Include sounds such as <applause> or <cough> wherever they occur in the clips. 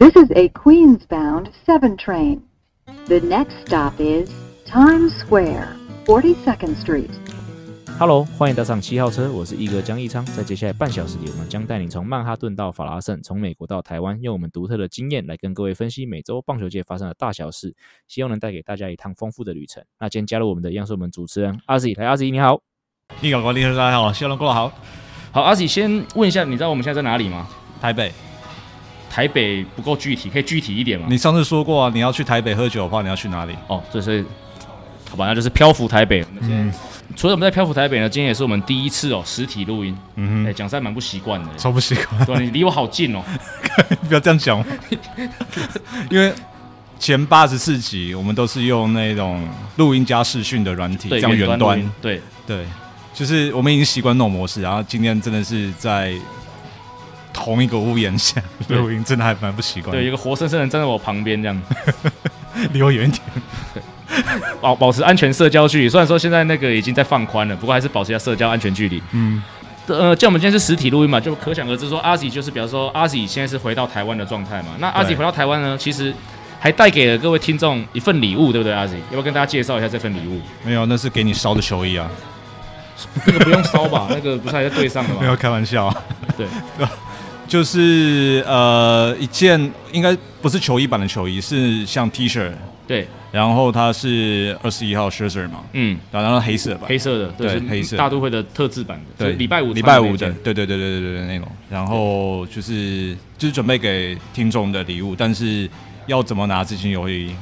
This is a Queens-bound 7 train. The next stop is Times Square, 42nd Street. Hello，欢迎搭上七号车，我是一哥江一昌。在接下来半小时里，我们将带你从曼哈顿到法拉盛，从美国到台湾，用我们独特的经验来跟各位分析美洲棒球界发生的大小事，希望能带给大家一趟丰富的旅程。那今天加入我们的，一样是我们主持人阿 Z，来阿 Z 你好，一哥观众大家好，希望过得好。好阿 Z 先问一下，你知道我们现在在哪里吗？台北，台北不够具体，可以具体一点吗？你上次说过啊，你要去台北喝酒的话，你要去哪里？哦，这是好吧，那就是漂浮台北。嗯，除了我们在漂浮台北呢，今天也是我们第一次哦实体录音。嗯哼，哎，讲实在蛮不习惯的，超不习惯。对，你离我好近哦，<laughs> 不要这样讲。<laughs> 因为前八十四集我们都是用那种录音加视讯的软体，这样远端。对对，就是我们已经习惯那种模式，然后今天真的是在。同一个屋檐下 <laughs> 录音，真的还蛮不习惯。对，一个活生生的站在我旁边，这样 <laughs> 离我远一点，<laughs> 保保持安全社交距离。虽然说现在那个已经在放宽了，不过还是保持一下社交安全距离。嗯，呃，像我们今天是实体录音嘛，就可想而知，说阿 Z 就是，比方说阿 Z 现在是回到台湾的状态嘛。那阿 Z 回到台湾呢，其实还带给了各位听众一份礼物，对不对？阿 Z 要不要跟大家介绍一下这份礼物？没有，那是给你烧的球衣啊。那个不用烧吧？那个不是还在对上的吗？没有开玩笑。啊对。就是呃一件应该不是球衣版的球衣，是像 T 恤，对，然后它是二十一号 shirt 嘛，嗯，然后黑色吧，黑色的，对，黑色。大都会的特制版的，对，礼拜五礼拜五的，对对对对对对对那种，然后就是就是准备给听众的礼物，但是要怎么拿，这件游戏，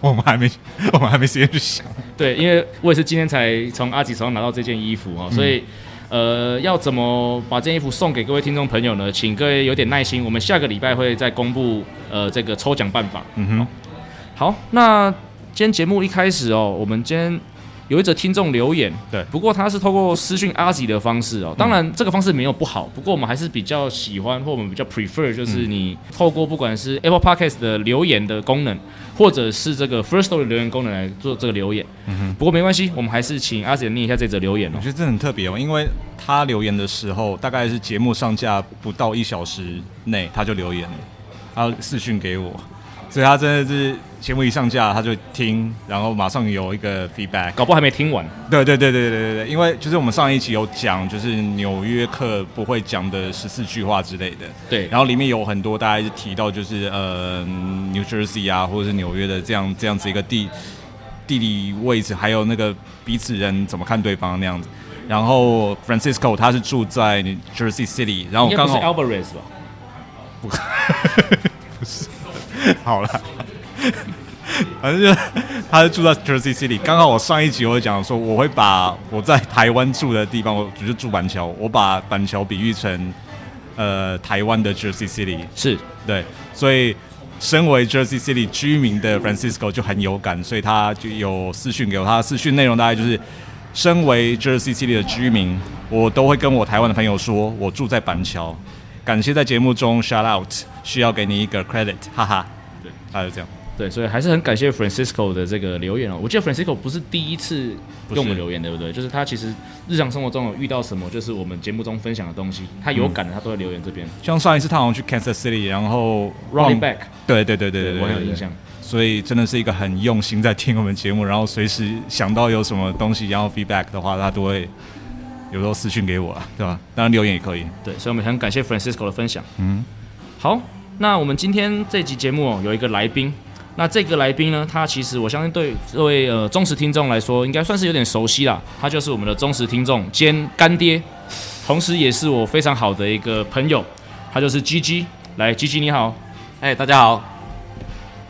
我们还没 <laughs> 我们还没时间去想，对，因为我也是今天才从阿吉手上拿到这件衣服啊，所以。呃，要怎么把这件衣服送给各位听众朋友呢？请各位有点耐心，我们下个礼拜会再公布呃这个抽奖办法。嗯哼，好，那今天节目一开始哦，我们今天。有一则听众留言，对，不过他是透过私讯阿 Z 的方式哦，当然这个方式没有不好，不过我们还是比较喜欢或我们比较 prefer 就是你透过不管是 Apple Podcast 的留言的功能，或者是这个 First Story 留言功能来做这个留言。嗯哼，不过没关系，我们还是请阿 Z 念一下这则留言哦。我觉得这很特别哦，因为他留言的时候大概是节目上架不到一小时内他就留言了，他私讯给我。所以他真的是节目一上架他就听，然后马上有一个 feedback，搞不好还没听完。对对对对对对对，因为就是我们上一期有讲，就是纽约客不会讲的十四句话之类的。对，然后里面有很多大家是提到，就是呃，New Jersey 啊，或者是纽约的这样这样子一个地地理位置，还有那个彼此人怎么看对方那样子。然后 Francisco 他是住在 Jersey City，然后刚好 Alvarez 吧？不，<laughs> 不是。<laughs> 好了，<laughs> 反正就他是住在 Jersey City。刚好我上一集我讲说，我会把我在台湾住的地方，我就住板桥，我把板桥比喻成呃台湾的 Jersey City。是对，所以身为 Jersey City 居民的 Francisco 就很有感，所以他就有私讯给我。他的私讯内容大概就是：身为 Jersey City 的居民，我都会跟我台湾的朋友说，我住在板桥。感谢在节目中 shout out，需要给你一个 credit，哈哈。对，他就这样。对，所以还是很感谢 Francisco 的这个留言哦。我记得 Francisco 不是第一次给我们留言，对不对？就是他其实日常生活中有遇到什么，就是我们节目中分享的东西，他有感的，他都会留言这边。像上一次他好像去 Kansas City，然后 running back，对对对对对对，我有印象。所以真的是一个很用心在听我们节目，然后随时想到有什么东西然后 feedback 的话，他都会。有时候私讯给我啊，对吧？当然留言也可以。对，所以我们很感谢 Francisco 的分享。嗯，好，那我们今天这集节目哦，有一个来宾。那这个来宾呢，他其实我相信对各位呃忠实听众来说，应该算是有点熟悉啦。他就是我们的忠实听众兼干爹，同时也是我非常好的一个朋友。他就是 GG，来，GG 你好，哎，大家好，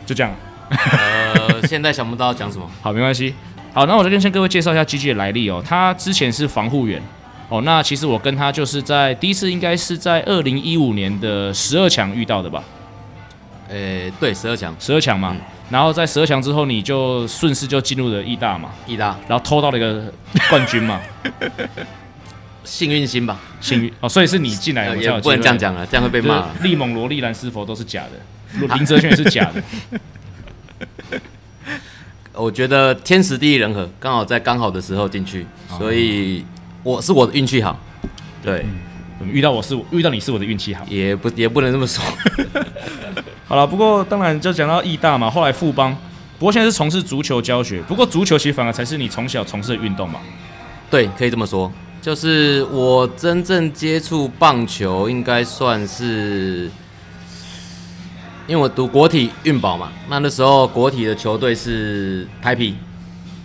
就这样。呃，<laughs> 现在想不到讲什么，好，没关系。好，那我就跟先各位介绍一下 G G 的来历哦。他之前是防护员哦。那其实我跟他就是在第一次应该是在二零一五年的十二强遇到的吧？呃，对，十二强，十二强嘛。然后在十二强之后，你就顺势就进入了义大嘛，义大，然后偷到了一个冠军嘛。<laughs> 幸运星吧，幸运哦。所以是你进来，也不能这样讲了，这样会被骂。利蒙罗、利兰是否都是假的，<laughs> 林哲轩也是假的。<laughs> 我觉得天时地利人和，刚好在刚好的时候进去，所以我是我的运气好。对，遇到我是遇到你是我的运气好，也不也不能这么说。好了，不过当然就讲到义大嘛，后来富邦，不过现在是从事足球教学，不过足球其实反而才是你从小从事的运动嘛。对，可以这么说。就是我真正接触棒球，应该算是，因为我读国体运保嘛，那那时候国体的球队是台皮，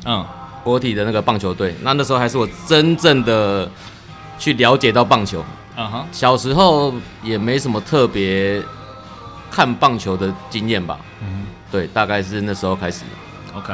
嗯，国体的那个棒球队，那那时候还是我真正的去了解到棒球。嗯哼，小时候也没什么特别看棒球的经验吧，嗯，对，大概是那时候开始。OK。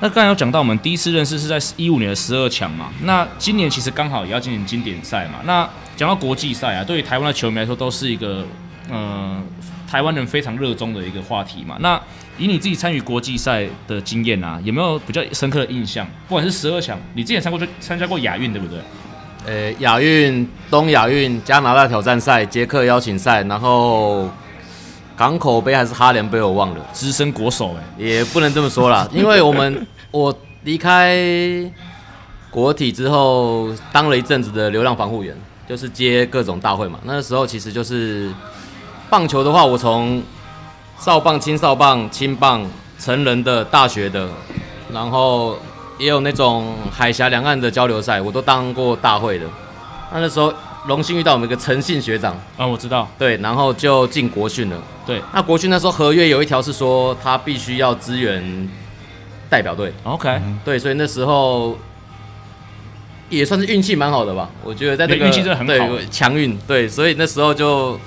那刚才有讲到我们第一次认识是在一五年的十二强嘛，那今年其实刚好也要进行经典赛嘛。那讲到国际赛啊，对于台湾的球迷来说都是一个呃台湾人非常热衷的一个话题嘛。那以你自己参与国际赛的经验啊，有没有比较深刻的印象？不管是十二强，你之前参过就参加过亚运对不对？呃，亚运、东亚运、加拿大挑战赛、捷克邀请赛，然后港口杯还是哈联杯，我忘了，资深国手哎、也不能这么说啦，<laughs> 因为我们我离开国体之后，当了一阵子的流浪防护员，就是接各种大会嘛。那时候其实就是棒球的话，我从少棒、青少棒、青棒、成人的、大学的，然后也有那种海峡两岸的交流赛，我都当过大会的。那那时候荣幸遇到我们一个诚信学长，啊，我知道，对，然后就进国训了。对那国训那时候合约有一条是说，他必须要支援代表队，，OK，对，所以那时候也算是运气蛮好的吧。我觉得在这个对运气真的很好对强运，对，所以那时候就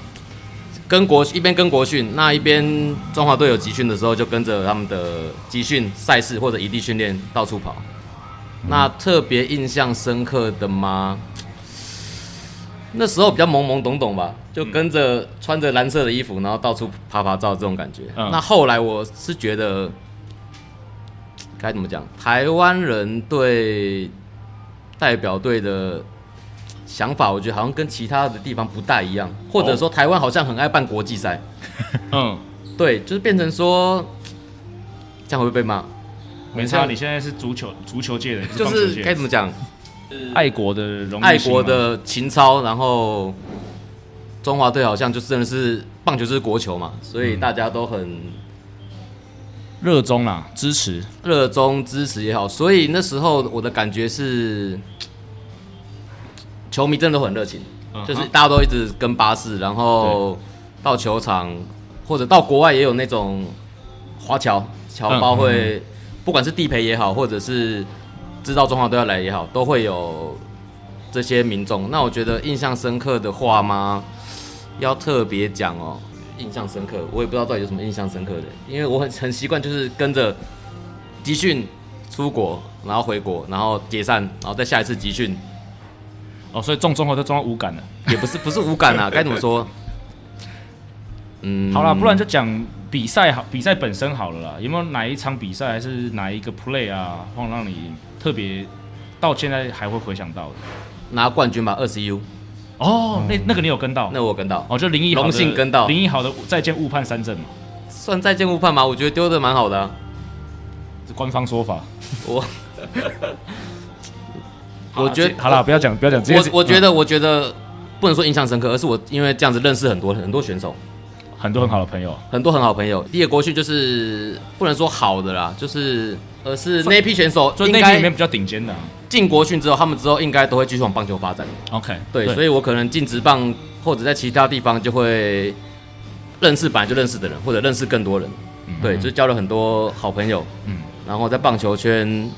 跟国一边跟国训，那一边中华队有集训的时候，就跟着他们的集训赛事或者异地训练到处跑。那特别印象深刻的吗？那时候比较懵懵懂懂吧，就跟着穿着蓝色的衣服，然后到处拍拍照这种感觉。嗯。那后来我是觉得该怎么讲，台湾人对代表队的想法，我觉得好像跟其他的地方不大一样，或者说台湾好像很爱办国际赛，<laughs> 嗯，对，就是变成说这样会被骂？没差，你现在是足球足球界的，不就是该怎么讲，爱国的荣誉爱国的情操，然后中华队好像就真的是棒球就是国球嘛，所以大家都很热衷啦，支持，热衷支持也好，所以那时候我的感觉是，球迷真的都很热情，嗯。就是大家都一直跟巴士，然后到球场或者到国外也有那种华侨侨胞会，不管是地陪也好，或者是知道中华都要来也好，都会有这些民众。那我觉得印象深刻的话吗？要特别讲哦，印象深刻，我也不知道到底有什么印象深刻的，因为我很很习惯就是跟着集训出国，然后回国，然后解散，然后再下一次集训，哦，所以中中华都中到无感了。也不是不是无感啊，<laughs> 该怎么说？嗯，好了，不然就讲比赛好，比赛本身好了啦。有没有哪一场比赛，还是哪一个 play 啊，或让你特别到现在还会回想到的？拿冠军吧，二十 U，哦，那那个你有跟到？那我跟到，哦，就林奕豪的荣幸跟到林一好的再见误判三振嘛，算再见误判吗？我觉得丢的蛮好的、啊，是官方说法。我 <laughs> 我觉得好了，不要讲，不要讲这些。嗯我我觉得我觉得不能说印象深刻，而是我因为这样子认识很多很多选手，很多很好的朋友，很多很好朋友。第一个国训就是不能说好的啦，就是而是那批选手就那批里面比较顶尖的啊、进国训之后，他们之后应该都会继续往棒球发展。OK，对，所以我可能进职棒或者在其他地方就会认识本来就认识的人，或者认识更多人。对，就交了很多好朋友。嗯然后在棒球圈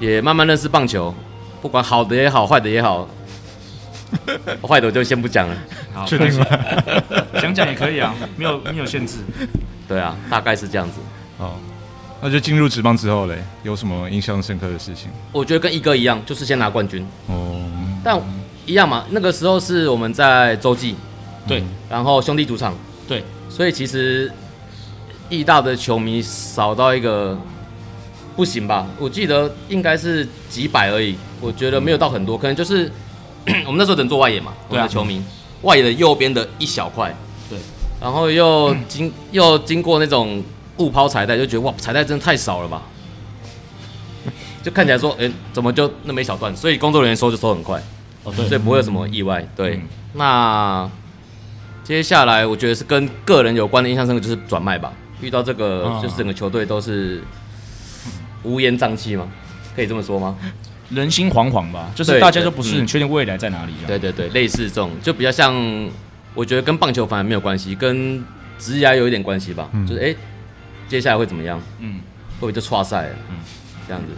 也慢慢认识棒球，不管好的也好，坏的也好，<laughs> 坏的我就先不讲了。好，确定吗？想讲也可以啊，没有没有限制。对啊，大概是这样子。哦，那就进入职棒之后嘞，有什么印象深刻的事情？我觉得跟一哥一样，就是先拿冠军，哦，但一样嘛。那个时候是我们在洲际，对然后兄弟主场，对，所以其实义大的球迷少到一个不行吧？我记得应该是几百而已，我觉得没有到很多，可能就是 <clears throat> 我们那时候只能做外野嘛，我们的球迷外野的右边的一小块，对，然后又经 <coughs> 又经过那种误抛彩带，就觉得哇，彩带真的太少了吧。<laughs> 就看起来说，哎、怎么就那么一小段？所以工作人员收就收很快，哦对所以不会有什么意外。对，嗯那接下来我觉得是跟个人有关的印象深刻，就是转卖吧。遇到这个，哦就是整个球队都是乌烟瘴气嘛，可以这么说吗？人心惶惶吧，就是大家都不是对很确定未来在哪里。对对对，类似这种就比较像，我觉得跟棒球反而没有关系，跟职涯有一点关系吧。就是哎、诶接下来会怎么样？嗯，会不会就错赛了？嗯这样子。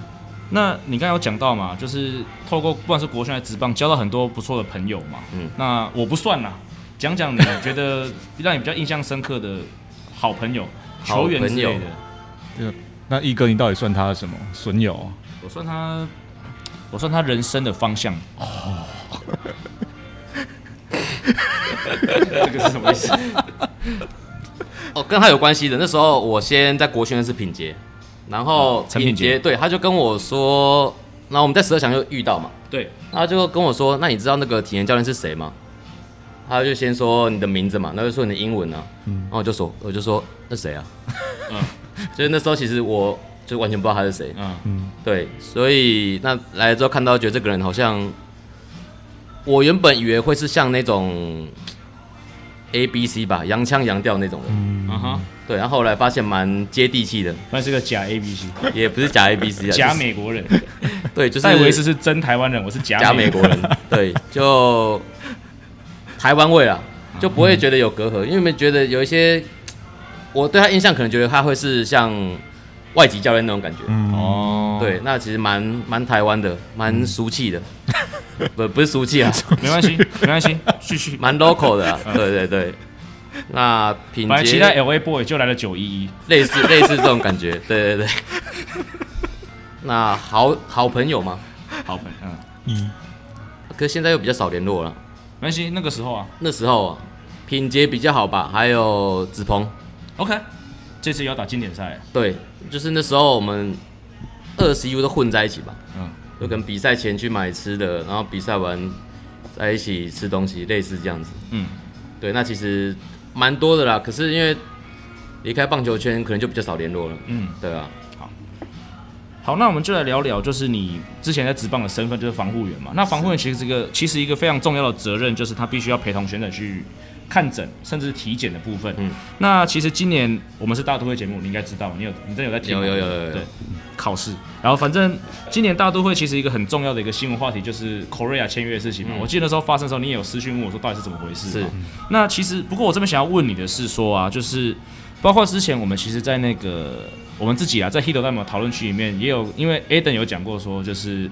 那你刚才有讲到嘛，就是透过不管是国训还是职棒，交到很多不错的朋友嘛。嗯那我不算啦，讲讲你觉得让你比较印象深刻的好朋友、球员之朋友类的。那一哥，你到底算他什么损友啊？我算他，我算他人生的方向。哦 <laughs> 这个是什么意思？哦，跟他有关系的。那时候我先在国训的是品杰，然后品杰对他就跟我说，那我们在十二强就遇到嘛，对，他就跟我说，那你知道那个体验教练是谁吗？他就先说你的名字嘛，那就说你的英文啊，嗯然后我就说我就说那谁啊？嗯 <laughs> 就是那时候其实我就完全不知道他是谁，嗯，对，所以那来了之后看到，觉得这个人好像，我原本以为会是像那种 A B C 吧，洋腔洋调那种人，啊哈，对，然后后来发现蛮接地气的，那是个假 A B C，也不是假 A B C 啊，<laughs> 假美国人。<laughs> 对，就是戴维斯是真台湾人，我是假假美国人，<laughs> 对，就台湾味啊，就不会觉得有隔阂，因为觉得有一些，我对他印象可能觉得他会是像外籍教练那种感觉，哦，对，那其实蛮蛮台湾的，蛮俗气的，<laughs> 不不是俗气啊，<laughs> 没关系，没关系，继续。<laughs> 蛮 local 的、啊，对对对。那品本来期待 L A boy 就来了九一一，类似类似这种感觉，对对对。那好好朋友吗，好朋友，嗯，可是现在又比较少联络了。没关系，那个时候啊。那时候啊品杰比较好吧，还有子鹏，，OK，这次要打经典赛了，对，就是那时候我们二十 U 都混在一起吧，嗯，就跟比赛前去买吃的，然后比赛完在一起吃东西，类似这样子。嗯，对，那其实蛮多的啦。可是因为离开棒球圈，可能就比较少联络了。嗯，对啊，好，那我们就来聊聊，就是你之前在职棒的身份就是防护员嘛。那防护员其实是一个，其实一个非常重要的责任，就是他必须要陪同选手去看诊，甚至是体检的部分。嗯，那其实今年我们是大都会节目，你应该知道，你有你真的有在听吗？有有有有有对，考试。然后反正今年大都会其实一个很重要的一个新闻话题就是 Korea 签约的事情嘛。嗯我记得那时候发生的时候，你也有私讯问我说到底是怎么回事是。那其实不过我这边想要问你的是说啊，就是包括之前我们其实，在那个我们自己啊，在 Hito 代码讨论区里面也有，因为 Aden 有讲过说，就是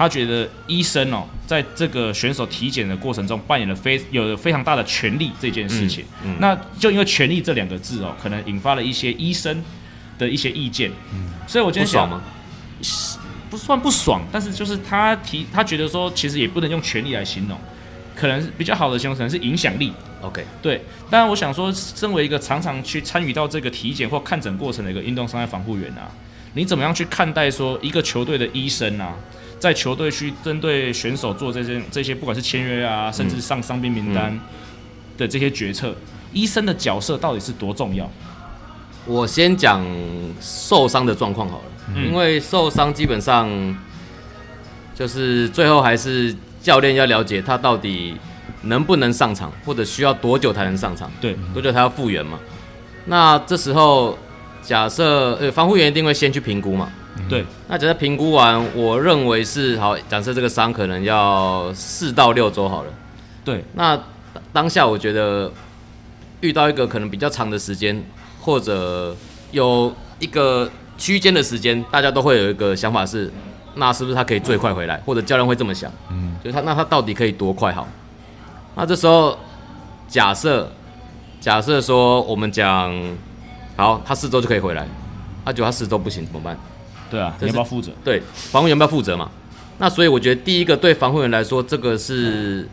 他觉得医生哦，在这个选手体检的过程中扮演了非有非常大的权利这件事情。嗯嗯那就因为“权利”这两个字哦，可能引发了一些医生的一些意见。嗯所以我今天想不爽吗？不算不爽，但是就是他提他觉得说，其实也不能用权力来形容，可能比较好的形容可能是影响力。OK，对，当然我想说，身为一个常常去参与到这个体检或看诊过程的一个运动伤害防护员啊，你怎么样去看待说一个球队的医生啊，在球队去针对选手做这些这些，不管是签约啊，甚至上伤病名单的这些决策，医生的角色到底是多重要？我先讲受伤的状况好了，嗯。因为受伤基本上就是最后还是教练要了解他到底能不能上场，或者需要多久才能上场，对，多久他要复原嘛。那这时候假设呃防护员一定会先去评估嘛，对，那只是评估完，我认为是好，假设这个伤可能要四到六周好了。对，那当当下我觉得遇到一个可能比较长的时间，或者有一个区间的时间，大家都会有一个想法是，那是不是他可以最快回来？或者教练会这么想，嗯，就是他那他到底可以多快好？那这时候假设假设说我们讲好，他四周就可以回来，那就他四周不行怎么办？对啊，你要不要负责？对，防护员要不要负责嘛。那所以我觉得第一个对防护员来说，这个是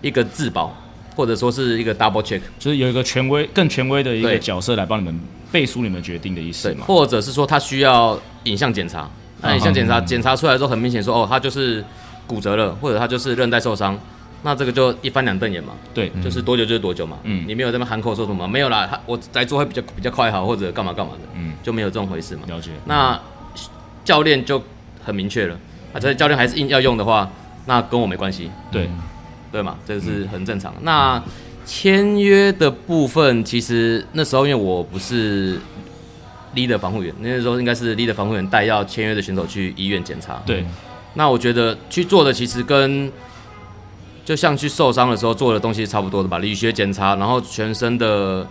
一个自保，或者说是一个 double check，就是有一个权威、更权威的一个角色来帮你们背书你们决定的意思对，嘛？或者是说他需要影像检查。那影像检查嗯检查出来之后，很明显说哦，他就是骨折了，或者他就是韧带受伤，那这个就一翻两瞪眼嘛，对，就是多久就是多久嘛。嗯你没有在那边喊口说什么没有啦，他我在做会比较比较快好，或者干嘛干嘛的，嗯，就没有这种回事嘛。了解。那教练就很明确了，啊，这教练还是硬要用的话，那跟我没关系，对，对嘛？这是很正常。那签约的部分，其实那时候因为我不是 leader 防护员，那时候应该是 leader 防护员带要签约的选手去医院检查。对，那我觉得去做的其实跟就像去受伤的时候做的东西差不多的吧，理学检查，然后全身的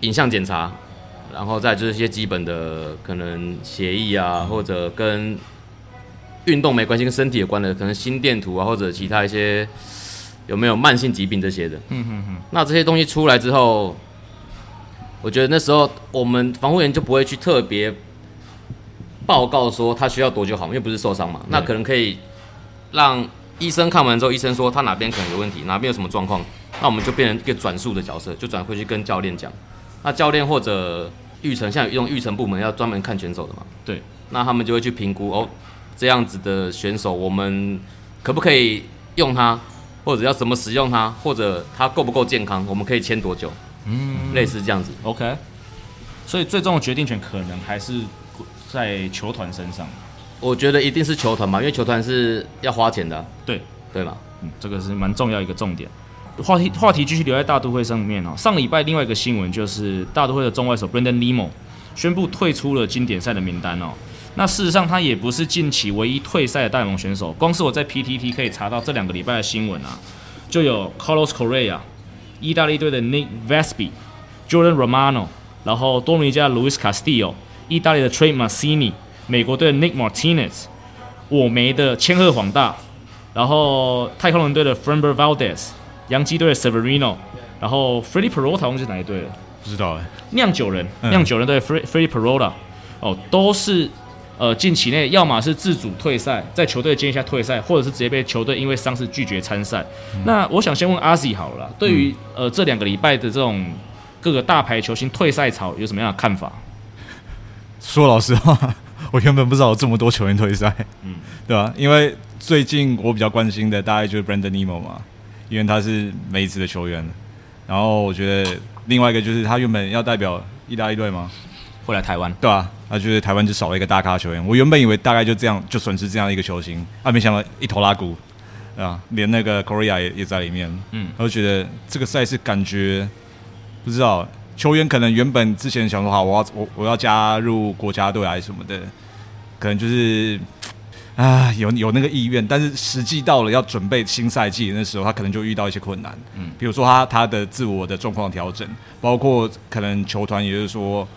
影像检查，然后再就是一些基本的可能协议啊，或者跟运动没关系，跟身体有关的，可能心电图啊，或者其他一些有没有慢性疾病这些的。嗯哼哼，那这些东西出来之后，我觉得那时候我们防护员就不会去特别报告说他需要多久好，因为不是受伤嘛，那可能可以让医生看完之后，医生说他哪边可能有问题，哪边有什么状况，那我们就变成一个转述的角色，就转回去跟教练讲。那教练或者育成，像用育成部门要专门看选手的嘛，对，那他们就会去评估哦，这样子的选手，我们可不可以用他，或者要怎么使用他，或者他够不够健康，我们可以签多久，嗯类似这样子。，OK。所以最终的决定权可能还是在球团身上。我觉得一定是球团嘛，因为球团是要花钱的啊、对，对嘛？嗯，这个是蛮重要一个重点。话题话题继续留在大都会上面哦。上礼拜另外一个新闻就是大都会的中外手 Brandon Limo 宣布退出了经典赛的名单哦。那事实上他也不是近期唯一退赛的大联盟选手，光是我在 PTT 可以查到这两个礼拜的新闻啊，就有 Carlos Correa、意大利队的 Nick Vespi、Jordan Romano，然后多米尼加的 Luis Castillo、意大利的 Trey Mancini、美国队的 Nick Martinez、我梅的千鹤晃大，然后太空人队的 Framber Valdez、洋基队的 Severino，然后 Freddie Peralta 忘记是哪一队了，不知道哎，酿酒人，嗯。酿酒人队 Fre- Freddie Peralta，哦，都是呃近期内要么是自主退赛，在球队建议下退赛，或者是直接被球队因为伤势拒绝参赛。那我想先问阿 Z 好了啦，对于、呃这两个礼拜的这种各个大牌球星退赛潮有什么样的看法？说老实话，我原本不知道有这么多球员退赛，嗯。嗯，对吧、因为最近我比较关心的大概就是 Brandon Nemo 嘛，因为他是梅子的球员，然后我觉得另外一个就是他原本要代表意大利队吗，会来台湾？对啊，他就是台湾就少了一个大咖球员。我原本以为大概就这样就损失这样一个球星，啊，没想到一头拉骨，啊，连那个 Korea 也也在里面，嗯我就觉得这个赛事感觉不知道球员可能原本之前想说好，我要我我要加入国家队还是什么的，可能就是。啊，有有那个意愿，但是实际到了要准备新赛季的那时候，他可能就遇到一些困难。嗯嗯，比如说他他的自我的状况调整，包括可能球团也就是说，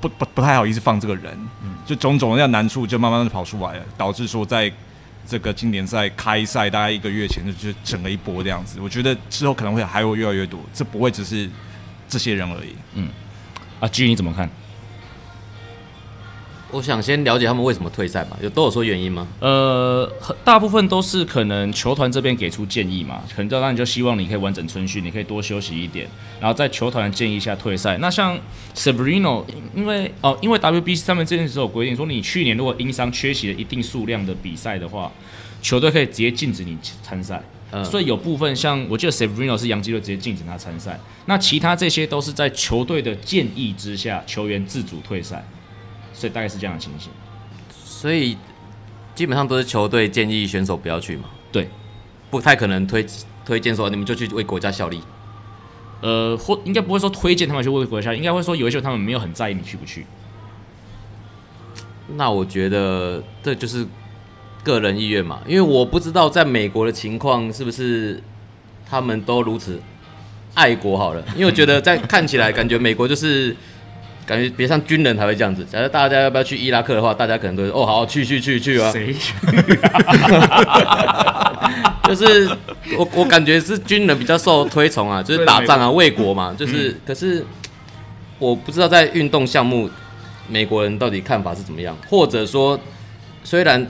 不不不太好意思放这个人，嗯就种种的样难处就慢慢的跑出来了，导致说在这个经典赛开赛大概一个月前就就整了一波这样子。我觉得之后可能会还会越来越多，这不会只是这些人而已。嗯啊，G 你怎么看？我想先了解他们为什么退赛吧，有都有说原因吗？呃，很大部分都是可能球团这边给出建议嘛，可能当然就希望你可以完整春训，你可以多休息一点，然后在球团的建议下退赛。那像 Severino，因为哦，因为 WBC 上面这件事有规定说，你去年如果因伤缺席了一定数量的比赛的话，球队可以直接禁止你参赛。嗯，所以有部分像我记得 Severino 是杨基队直接禁止他参赛，那其他这些都是在球队的建议之下，球员自主退赛，所以大概是这样的情形。所以基本上都是球队建议选手不要去嘛，对，不太可能推推荐说你们就去为国家效力。呃，或应该不会说推荐他们去为国家，应该会说有一些他们没有很在意你去不去。那我觉得这就是个人意愿嘛，因为我不知道在美国的情况是不是他们都如此爱国好了，因为我觉得在看起来感觉美国就是感觉别像军人才会这样子。假如大家要不要去伊拉克的话，大家可能都是哦好去去去去啊，谁？<laughs> 就是我我感觉是军人比较受推崇啊，就是打仗啊卫国嘛，就是、可是我不知道在运动项目美国人到底看法是怎么样，或者说虽然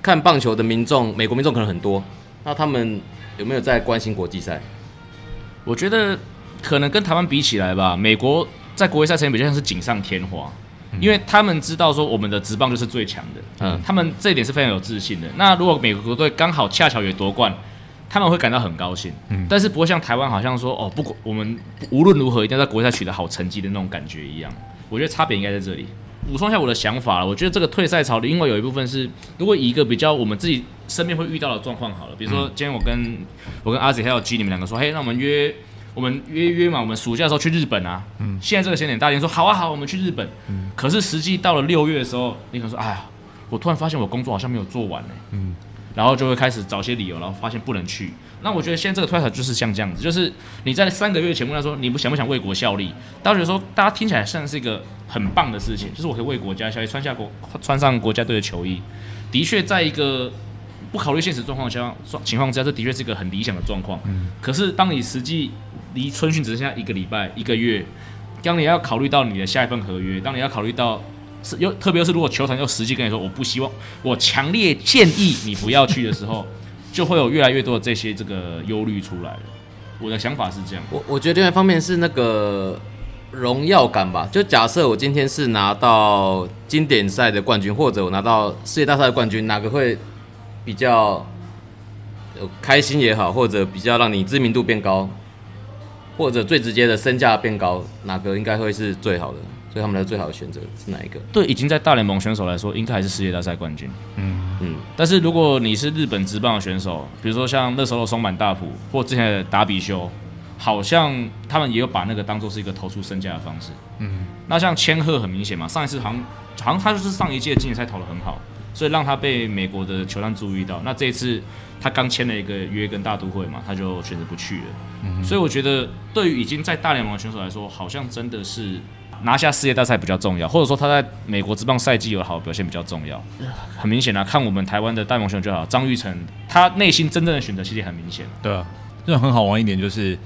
看棒球的民众美国民众可能很多，那他们有没有在关心国际赛？我觉得可能跟台湾比起来吧，美国在国际赛层面比较像是锦上添花，因为他们知道说我们的职棒就是最强的，嗯他们这一点是非常有自信的。那如果美国队刚好恰巧也夺冠，他们会感到很高兴，嗯但是不会像台湾好像说哦，不管我们无论如何一定要在国际赛取得好成绩的那种感觉一样。我觉得差别应该在这里。补充一下我的想法了。我觉得这个退赛潮，另外有一部分是，如果以一个比较我们自己身边会遇到的状况好了，比如说今天我跟我跟阿紫还有 G 你们两个说，嘿，那我们约我们约约嘛，我们暑假的时候去日本啊。嗯。现在这个时间点，大家说好啊好，我们去日本。嗯。可是实际到了六月的时候，你可能说，哎呀，我突然发现我工作好像没有做完呢。嗯。然后就会开始找些理由，然后发现不能去。那我觉得现在这个退赛就是像这样子，就是你在三个月前问他说你不想不想为国效力，大家觉得说大家听起来像是一个很棒的事情，就是我可以为国家效力，穿下国穿上国家队的球衣，的确在一个不考虑现实状况下情况之下，这的确是一个很理想的状况。嗯。可是当你实际离春训只剩下一个礼拜、一个月，当你要考虑到你的下一份合约，当你要考虑到是又特别是如果球团又实际跟你说我不希望，我强烈建议你不要去的时候。<laughs> 就会有越来越多的这些这个忧虑出来了。我的想法是这样。我我觉得另外一方面是那个荣耀感吧。就假设我今天是拿到经典赛的冠军，或者我拿到世界大赛的冠军，哪个会比较开心也好，或者比较让你知名度变高，或者最直接的身价变高，哪个应该会是最好的？所以他们的最好的选择是哪一个？对，已经在大联盟选手来说，应该还是世界大赛冠军。嗯嗯。但是如果你是日本职棒的选手，比如说像那时候的松坂大辅或之前的达比修，好像他们也有把那个当做是一个投出身价的方式。嗯。那像千鹤很明显嘛，上一次好像好像他就是上一届经典赛投的很好，所以让他被美国的球探注意到。那这一次他刚签了一个约跟大都会嘛，他就选择不去了。嗯。所以我觉得对于已经在大联盟的选手来说，好像真的是。拿下世界大赛比较重要，或者说他在美国职棒赛季有好表现比较重要。很明显啊，看我们台湾的大盟选手就好，张玉成他内心真正的选择其实很明显。对啊，这种很好玩一点就是，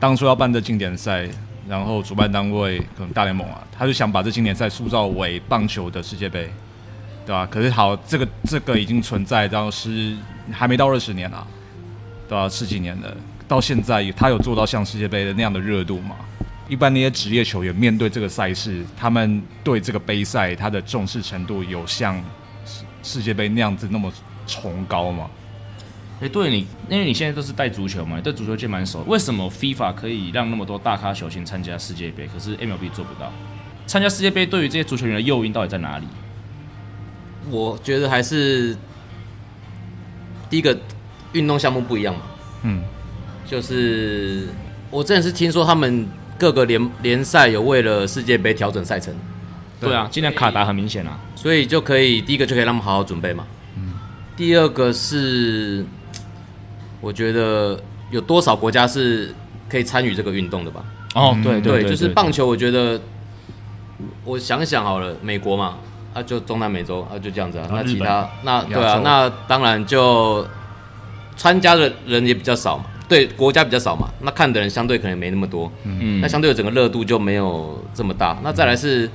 当初要办这经典赛，然后主办单位可能大联盟啊，他就想把这经典赛塑造为棒球的世界杯，对吧？可是好，这个这个已经存在到十还没到二十年啊，对吧？十几年了，到现在他有做到像世界杯的那样的热度吗？一般那些职业球员面对这个赛事，他们对这个杯赛他的重视程度有像世世界杯那样子那么崇高吗？哎，对你，因为你现在都是带足球嘛，对足球界蛮熟。为什么 FIFA 可以让那么多大咖球星参加世界杯，可是 MLB 做不到？参加世界杯对于这些足球员的诱因到底在哪里？我觉得还是第一个运动项目不一样嘛。嗯，就是我真的是听说他们。各个联联赛有为了世界杯调整赛程，对啊，今年卡达很明显啊，所以就可以第一个就可以让他们好好准备嘛。嗯，第二个是，我觉得有多少国家是可以参与这个运动的吧？哦，对对，就是棒球，我觉得我想想好了，美国嘛，啊就中南美洲啊就这样子啊，那其他那对啊，那当然就参加的人也比较少嘛。对国家比较少嘛，那看的人相对可能没那么多，嗯，那相对整个热度就没有这么大。那再来是，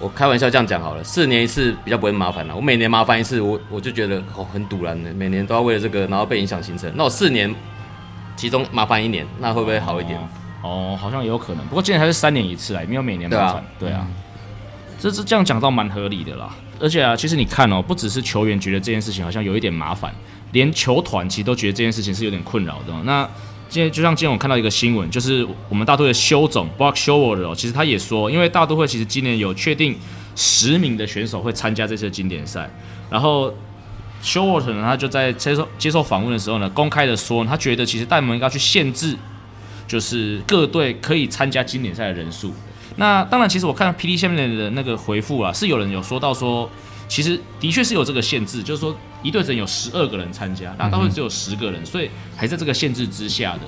我开玩笑这样讲好了，四年一次比较不会麻烦了。我每年麻烦一次，我我就觉得哦很堵然的，每年都要为了这个，然后被影响行程。那我四年其中麻烦一年，那会不会好一点？哦，好像也有可能。不过今年还是三年一次啊，没有每年麻烦。对啊，这是这样讲倒蛮合理的啦。而且啊，其实你看哦，不只是球员觉得这件事情好像有一点麻烦。连球团其实都觉得这件事情是有点困扰的。那今天就像今天我看到一个新闻，就是我们大都会的修总，Brock Showard 哦，其实他也说，因为大都会其实今年有确定十名的选手会参加这次的经典赛，然后 Shower 呢，他就在接受接受访问的时候呢，公开的说，他觉得其实大联盟应该去限制，就是各队可以参加经典赛的人数。那当然，其实我看 P D 下面的那个回复啊，是有人有说到说。其实的确是有这个限制，就是说一队只能有十二个人参加，大都会只有十个人，所以还在这个限制之下的。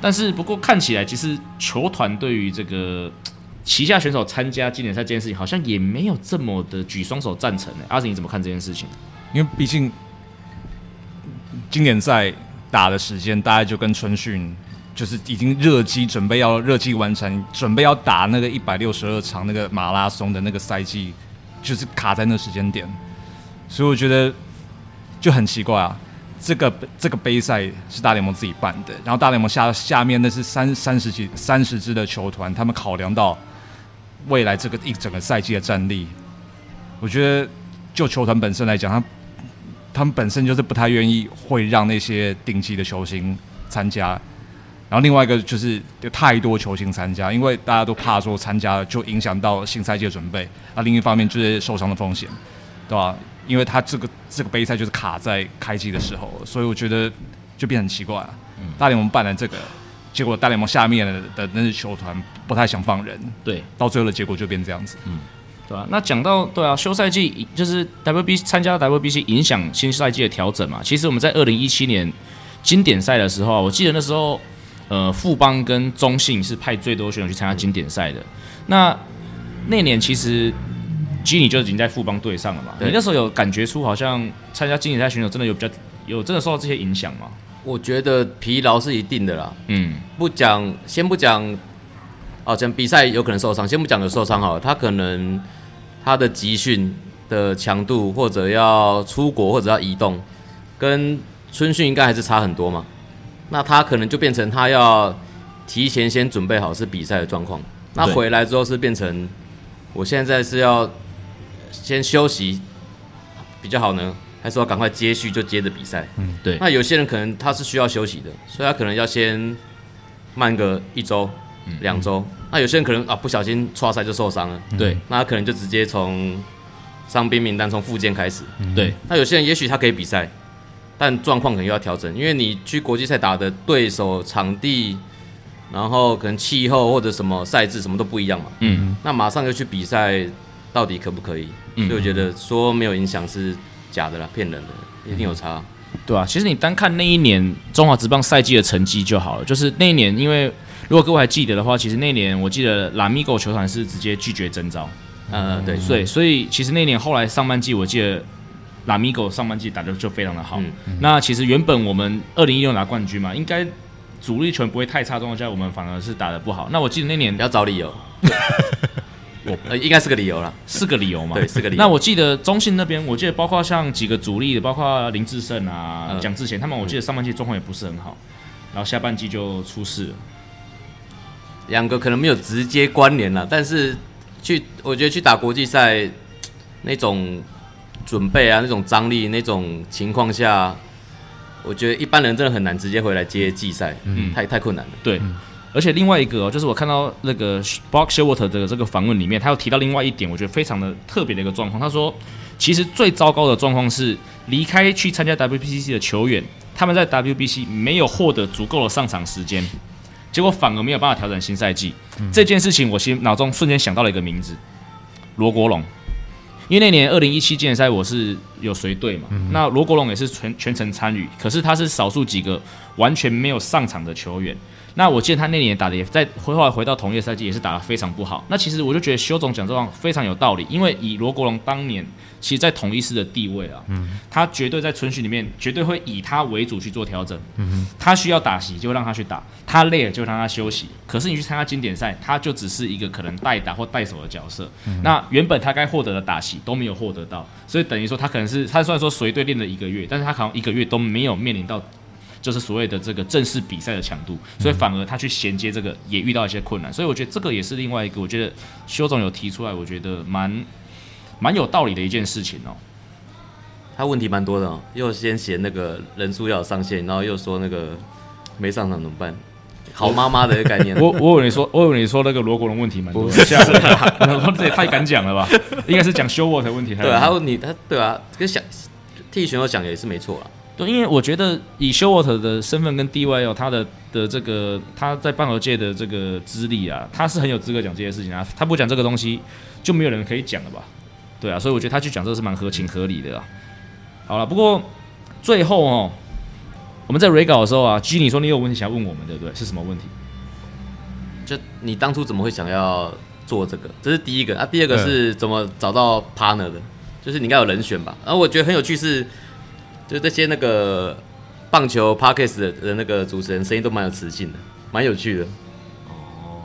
但是不过看起来，其实球团对于这个旗下选手参加经典赛这件事情，好像也没有这么的举双手赞成呢。阿锦你怎么看这件事情？因为毕竟经典赛打的时间大概就跟春训就是已经热机，准备要热机完成，准备要打那个一百六十二场那个马拉松的那个赛季。就是卡在那时间点，所以我觉得就很奇怪啊。这个这个杯赛是大联盟自己办的，然后大联盟下下面那是三三十几三十支的球团，他们考量到未来这个一整个赛季的战力，我觉得就球团本身来讲，他他们本身就是不太愿意会让那些顶级的球星参加，然后另外一个就是有太多球星参加，因为大家都怕说参加了就影响到新赛季的准备。那另一方面就是受伤的风险，对吧？因为他这个这个杯赛就是卡在开机的时候，所以我觉得就变很奇怪了。大联盟办了这个，结果大联盟下面的那些球团不太想放人，对，到最后的结果就变这样子。嗯，对啊？那讲到对啊，休赛季就是 WBC 参加 WBC 影响新赛季的调整嘛。其实我们在二零一七年经典赛的时候，我记得那时候。呃，富邦跟中信是派最多选手去参加经典赛的。那那年其实基尼就已经在富邦队上了嘛。你那时候有感觉出好像参加经典赛选手真的有比较有真的受到这些影响吗？我觉得疲劳是一定的啦。嗯，不讲先不讲，哦，讲比赛有可能受伤，先不讲有受伤好，他可能他的集训的强度或者要出国或者要移动，跟春训应该还是差很多嘛。那他可能就变成他要提前先准备好是比赛的状况，那回来之后是变成我现在是要先休息比较好呢，还是要赶快接续就接着比赛？嗯，对。那有些人可能他是需要休息的，所以他可能要先慢个一周、两周。那有些人可能啊不小心错赛就受伤了，对。那他可能就直接从伤兵名单从复健开始，对。那有些人也许他可以比赛。但状况可能又要调整，因为你去国际赛打的对手、场地，然后可能气候或者什么赛制什么都不一样嘛。嗯，那马上就去比赛，到底可不可以？所以我觉得说没有影响是假的啦，骗人的，一定有差。对啊，其实你单看那一年中华职棒赛季的成绩就好了。就是那一年，因为如果各位还记得的话，其实那年我记得拉米狗球团是直接拒绝征召。嗯，对，所以所以其实那年后来上半季，我记得。拉米狗上半季打的就非常的好，那其实原本我们二零一六拿冠军嘛，应该主力权不会太差状况下，我们反而是打的不好。那我记得那年要找理由，<laughs> 我呃应该是个理由了，是个理由嘛？对，是个理由。那我记得中信那边，我记得包括像几个主力的，包括林志胜啊、蒋志贤他们，我记得上半季状况也不是很好，然后下半季就出事了。两个可能没有直接关联了，但是去我觉得去打国际赛那种。准备啊，那种张力，那种情况下，我觉得一般人真的很难直接回来接季赛，嗯，太太困难了。对，而且另外一个哦，就是我看到那个 Box Showwater 的这个访问里面，他有提到另外一点，我觉得非常的特别的一个状况。他说，其实最糟糕的状况是离开去参加 WBC 的球员，他们在 WBC 没有获得足够的上场时间，结果反而没有办法调整新赛季。这件事情，我心脑中瞬间想到了一个名字，罗国龙。因为那年二零一七建赛我是有随队嘛，那罗国龙也是全全程参与，可是他是少数几个完全没有上场的球员。那我记得他那年打的也在后来回到同一个赛季也是打得非常不好。那其实我就觉得修总讲这话非常有道理，因为以罗国龙当年。其实，在同一师的地位啊，嗯，他绝对在春训里面绝对会以他为主去做调整。嗯他需要打席就让他去打，他累了就让他休息。可是你去参加经典赛，他就只是一个可能代打或代手的角色。那原本他该获得的打席都没有获得到，所以等于说他可能是他虽然说随队练了一个月，但是他好像一个月都没有面临到就是所谓的这个正式比赛的强度，所以反而他去衔接这个也遇到一些困难。所以我觉得这个也是另外一个，我觉得修总有提出来，我觉得蛮。蛮有道理的一件事情哦，他问题蛮多的哦，又先嫌那个人数要上限，然后又说那个没上场怎么办？好妈妈的概念。我我以为你说，我以为你说那个罗国荣问题蛮多，这这也太敢讲了吧？应该是讲修沃的问题。对，还有你他对啊，跟想替选手讲也是没错啊。对，因为我觉得以修沃特的身份跟地位哦，他的的这个他在棒球界的这个资历啊，他是很有资格讲这些事情啊。他不讲这个东西，就没有人可以讲了吧？对啊，所以我觉得他去讲这个是蛮合情合理的啊。好了，不过最后哦，我们在 re 稿的时候啊，G 你说你有问题想要问我们，对不对？是什么问题？就你当初怎么会想要做这个？这是第一个啊。第二个是怎么找到 partner 的？就是你应该有人选吧。然后我觉得很有趣是，就是这些那个棒球 parkes 的的那个主持人声音都蛮有磁性的，蛮有趣的。哦，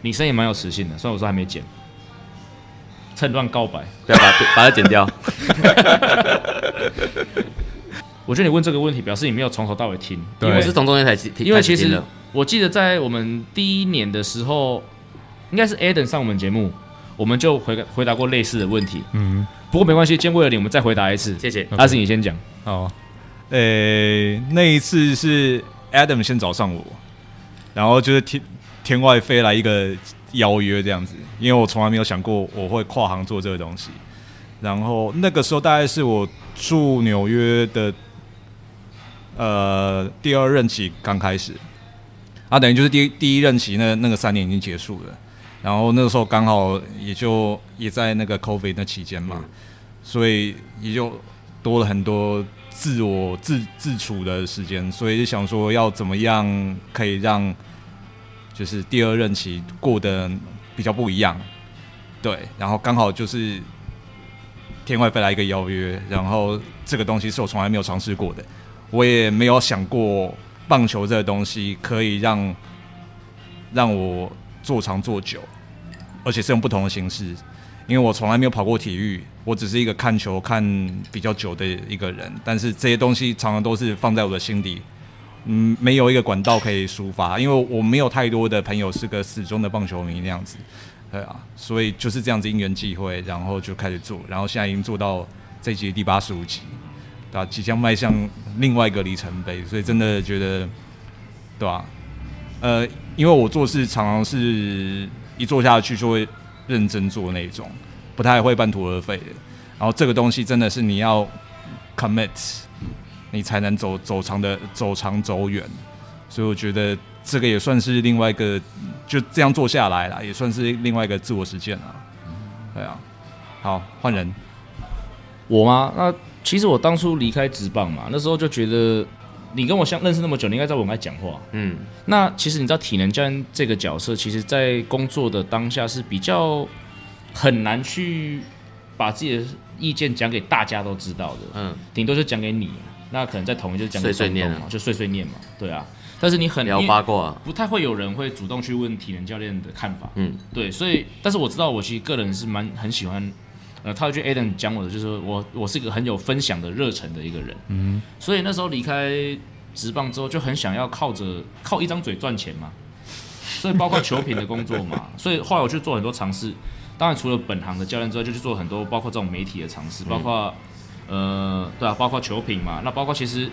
你声音蛮有磁性的，虽然我说还没剪。趁乱告白，不要把把它剪掉。<laughs> 我觉得你问这个问题，表示你没有从头到尾听。我是从中间才听，因为其实我记得在我们第一年的时候，应该是 Adam 上我们节目，我们就回回答过类似的问题。嗯，不过没关系，今天为了你，我们再回答一次。谢谢。阿信，你先讲。好，呃，那一次是 Adam 先找上我，然后就是天天外飞来一个邀约这样子，因为我从来没有想过我会跨行做这个东西。然后那个时候大概是我住纽约的呃第二任期刚开始，啊，等于就是第第一任期那那个三年已经结束了。然后那个时候刚好也就也在那个 COVID 那期间嘛，所以也就多了很多自我自自处的时间，所以就想说要怎么样可以让就是第二任期过得比较不一样，对，然后刚好就是天外飞来一个邀约，然后这个东西是我从来没有尝试过的，我也没有想过棒球这个东西可以让让我做长做久，而且是用不同的形式。因为我从来没有跑过体育，我只是一个看球看比较久的一个人，但是这些东西常常都是放在我的心底，嗯，没有一个管道可以抒发，因为我没有太多的朋友是个死忠的棒球迷那样子，对啊，所以就是这样子因缘际会，然后就开始做，然后现在已经做到这集第八十五集，对吧？即将迈向另外一个里程碑，所以真的觉得，对吧？呃，因为我做事常常是一做下去就会。认真做那种，不太会半途而废的。然后这个东西真的是你要 commit，你才能走走长的走长走远。所以我觉得这个也算是另外一个，就这样做下来了，也算是另外一个自我实践了。对啊，好换人，我吗？那其实我当初离开职棒嘛，那时候就觉得你跟我相认识那么久，你应该知道我爱讲话。嗯，那其实你知道体能教练这个角色，其实在工作的当下是比较很难去把自己的意见讲给大家都知道的。嗯，顶多就讲给你，那可能在同一就讲给碎碎念嘛，就碎碎念嘛。对啊，但是你很聊八卦，不太会有人会主动去问体能教练的看法。嗯，对，所以但是我知道我其实个人是蛮很喜欢。呃，他就 Adam 讲我的，就是我我是一个很有分享的热忱的一个人，嗯，所以那时候离开职棒之后，就很想要靠着靠一张嘴赚钱嘛，所以包括球品的工作嘛，<laughs> 所以后来我去做很多尝试，当然除了本行的教练之外，就去做很多包括这种媒体的尝试，包括呃，对啊，包括球品嘛，那包括其实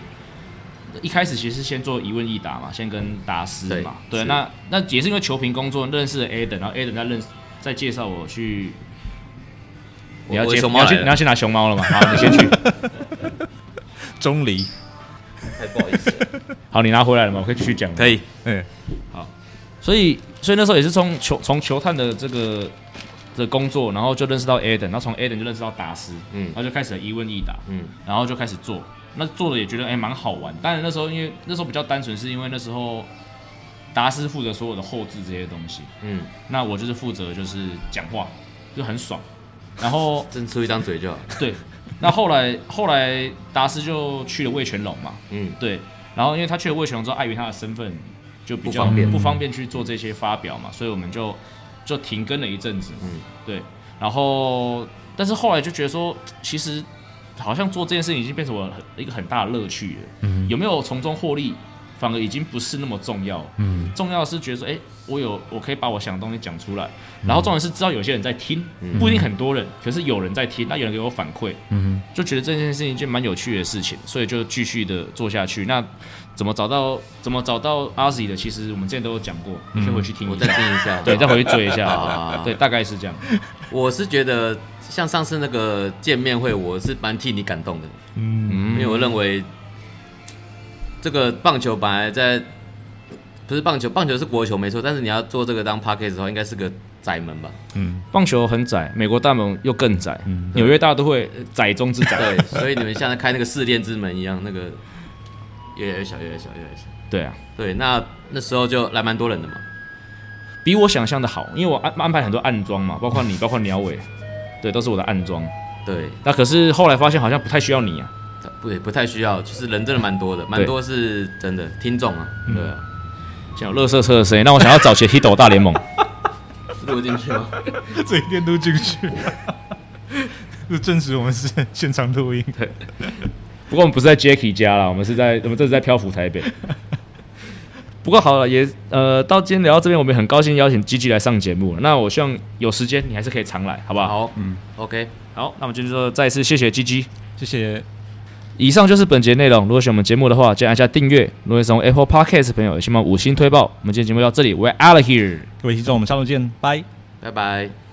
一开始其实先做一问一答嘛，先跟达斯嘛，对，那那也是因为球评工作认识了 Adam，然后 Adam 再认再介绍我去。你要接，你要去，你要去拿熊猫了吗？好，你先去。<laughs> 钟离，太不好意思。<laughs> 好，你拿回来了吗？我可以继续讲。可以。嗯，好。所以，所以那时候也是从球从球探的这个的工作，然后就认识到 Adam，然后从 Adam 就认识到达斯，嗯，然后就开始一问一答，嗯，然后就开始做。那做的也觉得哎蛮好玩。当然那时候因为那时候比较单纯，是因为那时候达斯负责所有的后置这些东西，嗯，那我就是负责就是讲话，就很爽。然后 <laughs> 真出一张嘴就好。对，那后来后来达斯就去了魏全龙嘛，嗯，对。然后因为他去了魏全龙之后，碍于他的身份就比较不方便去做这些发表嘛，所以我们就就停更了一阵子，嗯，对。然后但是后来就觉得说，其实好像做这件事情已经变成我一个很大的乐趣了，嗯，有没有从中获利？反而已经不是那么重要，嗯，重要的是觉得说，哎，我有我可以把我想的东西讲出来，然后重点是知道有些人在听，不一定很多人，可是有人在听，那有人给我反馈，嗯，就觉得这件事情一件蛮有趣的事情，所以就继续的做下去。那怎么找到怎么找到阿 Z 的？其实我们之前都有讲过，你可以回去听一下，我再听一下，对，再回去追一下，<laughs> 对，大概是这样。我是觉得像上次那个见面会，我是蛮替你感动的，嗯，因为我认为。这个棒球本来在不是棒球，棒球是国球没错，但是你要做这个当 parket 的话，应该是个窄门吧？嗯，棒球很窄，美国大门又更窄，纽约大都会窄中之窄。对，所以你们像开那个试炼之门一样，那个越来越小，越来越小，越来越小。对啊，对，那那时候就来蛮多人的嘛，比我想象的好，因为我安安排很多暗装嘛，包括你，<laughs> 包括鸟尾，对，都是我的暗装。对，那可是后来发现好像不太需要你啊。不也，不太需要。其实人真的蛮多的，蛮多是真的听众啊。对啊，像有乐色车的声音，那我想要找些 Hito 大联盟 <laughs> 录进去吗？<laughs> 这一天录进去，<laughs> 是证实我们是现场录音。对，不过我们不是在 Jacky 家了，我们是在我们这是在漂浮台北。不过好了，也呃，到今天聊到这边，我们很高兴邀请 Gigi 来上节目。那我希望有时间你还是可以常来，好不好？好，嗯，OK，好，那我们就说再一次谢谢 Gigi，谢谢。以上就是本节内容。如果喜欢我们节目的话，记得按下订阅。如果是从 Apple Podcast 的朋友，也希望五星推爆。我们今天节目到这里，We're out of here。各位听众，我们下周见，拜。拜拜。